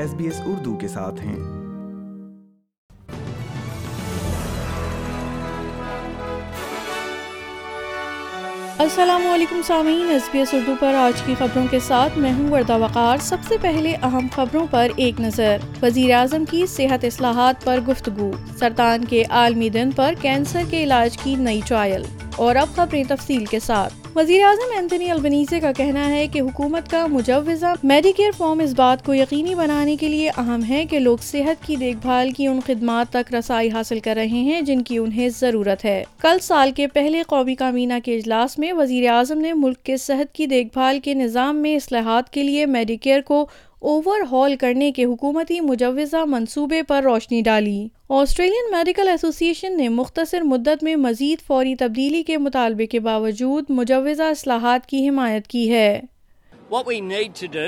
S B S Urdu کے ساتھ ہیں۔ السلام علیکم سامعین، ایس بی ایس اردو پر آج کی خبروں کے ساتھ میں ہوں وردہ وقار۔ سب سے پہلے اہم خبروں پر ایک نظر۔ وزیر اعظم کی صحت اصلاحات پر گفتگو۔ سرطان کے عالمی دن پر کینسر کے علاج کی نئی ٹرائل۔ اور اب خبریں تفصیل کے ساتھ۔ وزیر اعظم اینتھنی البنیزے کا کہنا ہے کہ حکومت کا مجوزہ میڈیکیئر فارم اس بات کو یقینی بنانے کے لیے اہم ہے کہ لوگ صحت کی دیکھ بھال کی ان خدمات تک رسائی حاصل کر رہے ہیں جن کی انہیں ضرورت ہے۔ کل سال کے پہلے قومی کابینہ کے اجلاس میں وزیر اعظم نے ملک کے صحت کی دیکھ بھال کے نظام میں اصلاحات کے لیے میڈیکیئر کو اوور ہال کرنے کے حکومتی مجوزہ منصوبے پر روشنی ڈالی۔ آسٹریلین میڈیکل ایسوسی ایشن نے مختصر مدت میں مزید فوری تبدیلی کے مطالبے کے باوجود مجوزہ اصلاحات کی حمایت کی ہے What we need to do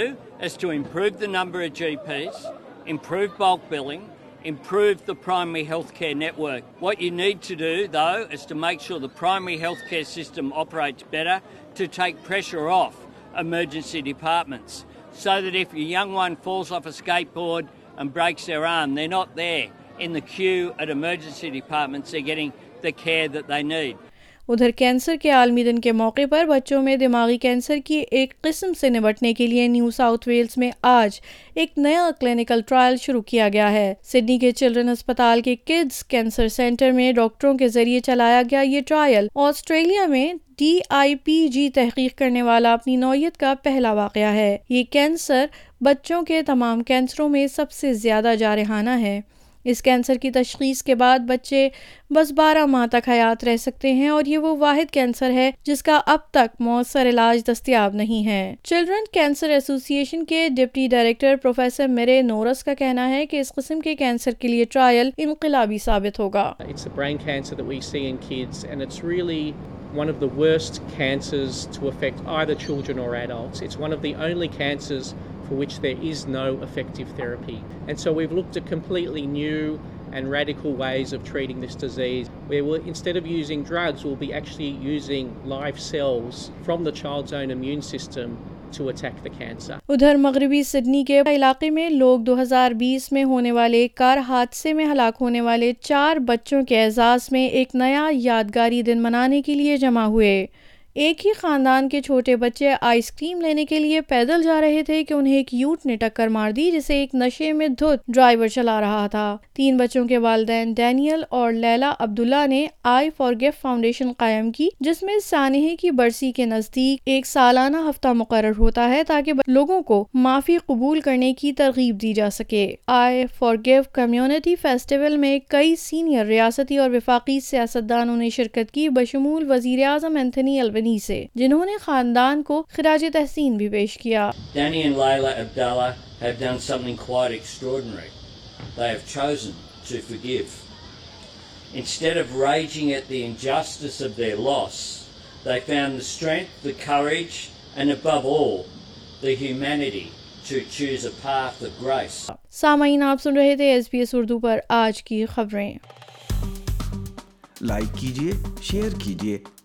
is to improve the number of GPs, improve bulk billing, improve the primary healthcare network. What you need to do, though, is to make sure the primary healthcare system operates better to take pressure off emergency departments. so that if a young one falls off a skateboard and breaks their arm, they're not there in the queue at emergency departments, they're getting the care that they need. ادھر cancer کے عالمی دن کے موقع پر بچوں میں دماغی cancer کی ایک قسم سے نمٹنے کے لیے نیو ساؤتھ ویلز میں آج ایک نیا کلینکل ٹرائل شروع کیا گیا ہے۔ سڈنی کے چلڈرن اسپتال کے کڈز کینسر سینٹر میں ڈاکٹروں کے ذریعے چلایا گیا یہ ٹرائل۔ آسٹریلیا میں ڈی آئی پی جی تحقیق کرنے والا اپنی نوعیت کا پہلا واقعہ ہے۔ یہ کینسر بچوں کے تمام کینسروں میں سب سے زیادہ جارحانہ ہے۔ اس کینسر کی تشخیص کے بعد بچے بس بارہ ماہ تک حیات رہ سکتے ہیں اور یہ وہ واحد کینسر ہے جس کا اب تک مؤثر علاج دستیاب نہیں ہے چلڈرن کینسر ایسوسی ایشن کے ڈپٹی ڈائریکٹر پروفیسر میرے نورس کا کہنا ہے کہ اس قسم کے کینسر کے لیے ٹرائل انقلابی ثابت ہوگا one of the worst cancers to affect either children or adults. It's one of the only cancers for which there is no effective therapy. And so we've looked at completely new and radical ways of treating this disease, where we'll, instead of using drugs, we'll be actually using live cells from the child's own immune system ادھر مغربی Sydney کے علاقے میں لوگ دو ہزار بیس میں ہونے والے کار حادثے میں ہلاک ہونے والے چار بچوں کے اعزاز میں ایک نیا یادگاری دن منانے کے لیے جمع ہوئے ایک ہی خاندان کے چھوٹے بچے آئس کریم لینے کے لیے پیدل جا رہے تھے کہ انہیں ایک یوٹ نے ٹکر مار دی جسے ایک نشے میں دھت ڈرائیور چلا رہا تھا۔ تین بچوں کے والدین ڈینیل اور لیلا عبداللہ نے آئی فار گیف فاؤنڈیشن قائم کی، جس میں سانحے کی برسی کے نزدیک ایک سالانہ ہفتہ مقرر ہوتا ہے تاکہ لوگوں کو معافی قبول کرنے کی ترغیب دی جا سکے۔ I for give community festival میں کئی سینئر ریاستی اور وفاقی سیاستدانوں نے شرکت کی۔ بشمول وزیر اعظم اینتھنی کمپنی سے جنہوں نے خاندان کو خراج تحسین بھی پیش کیا۔ سامعین آپ سن رہے تھے ایس بی ایس اردو پر۔ آج کی خبریں۔ لائک کیجیے شیئر کیجیے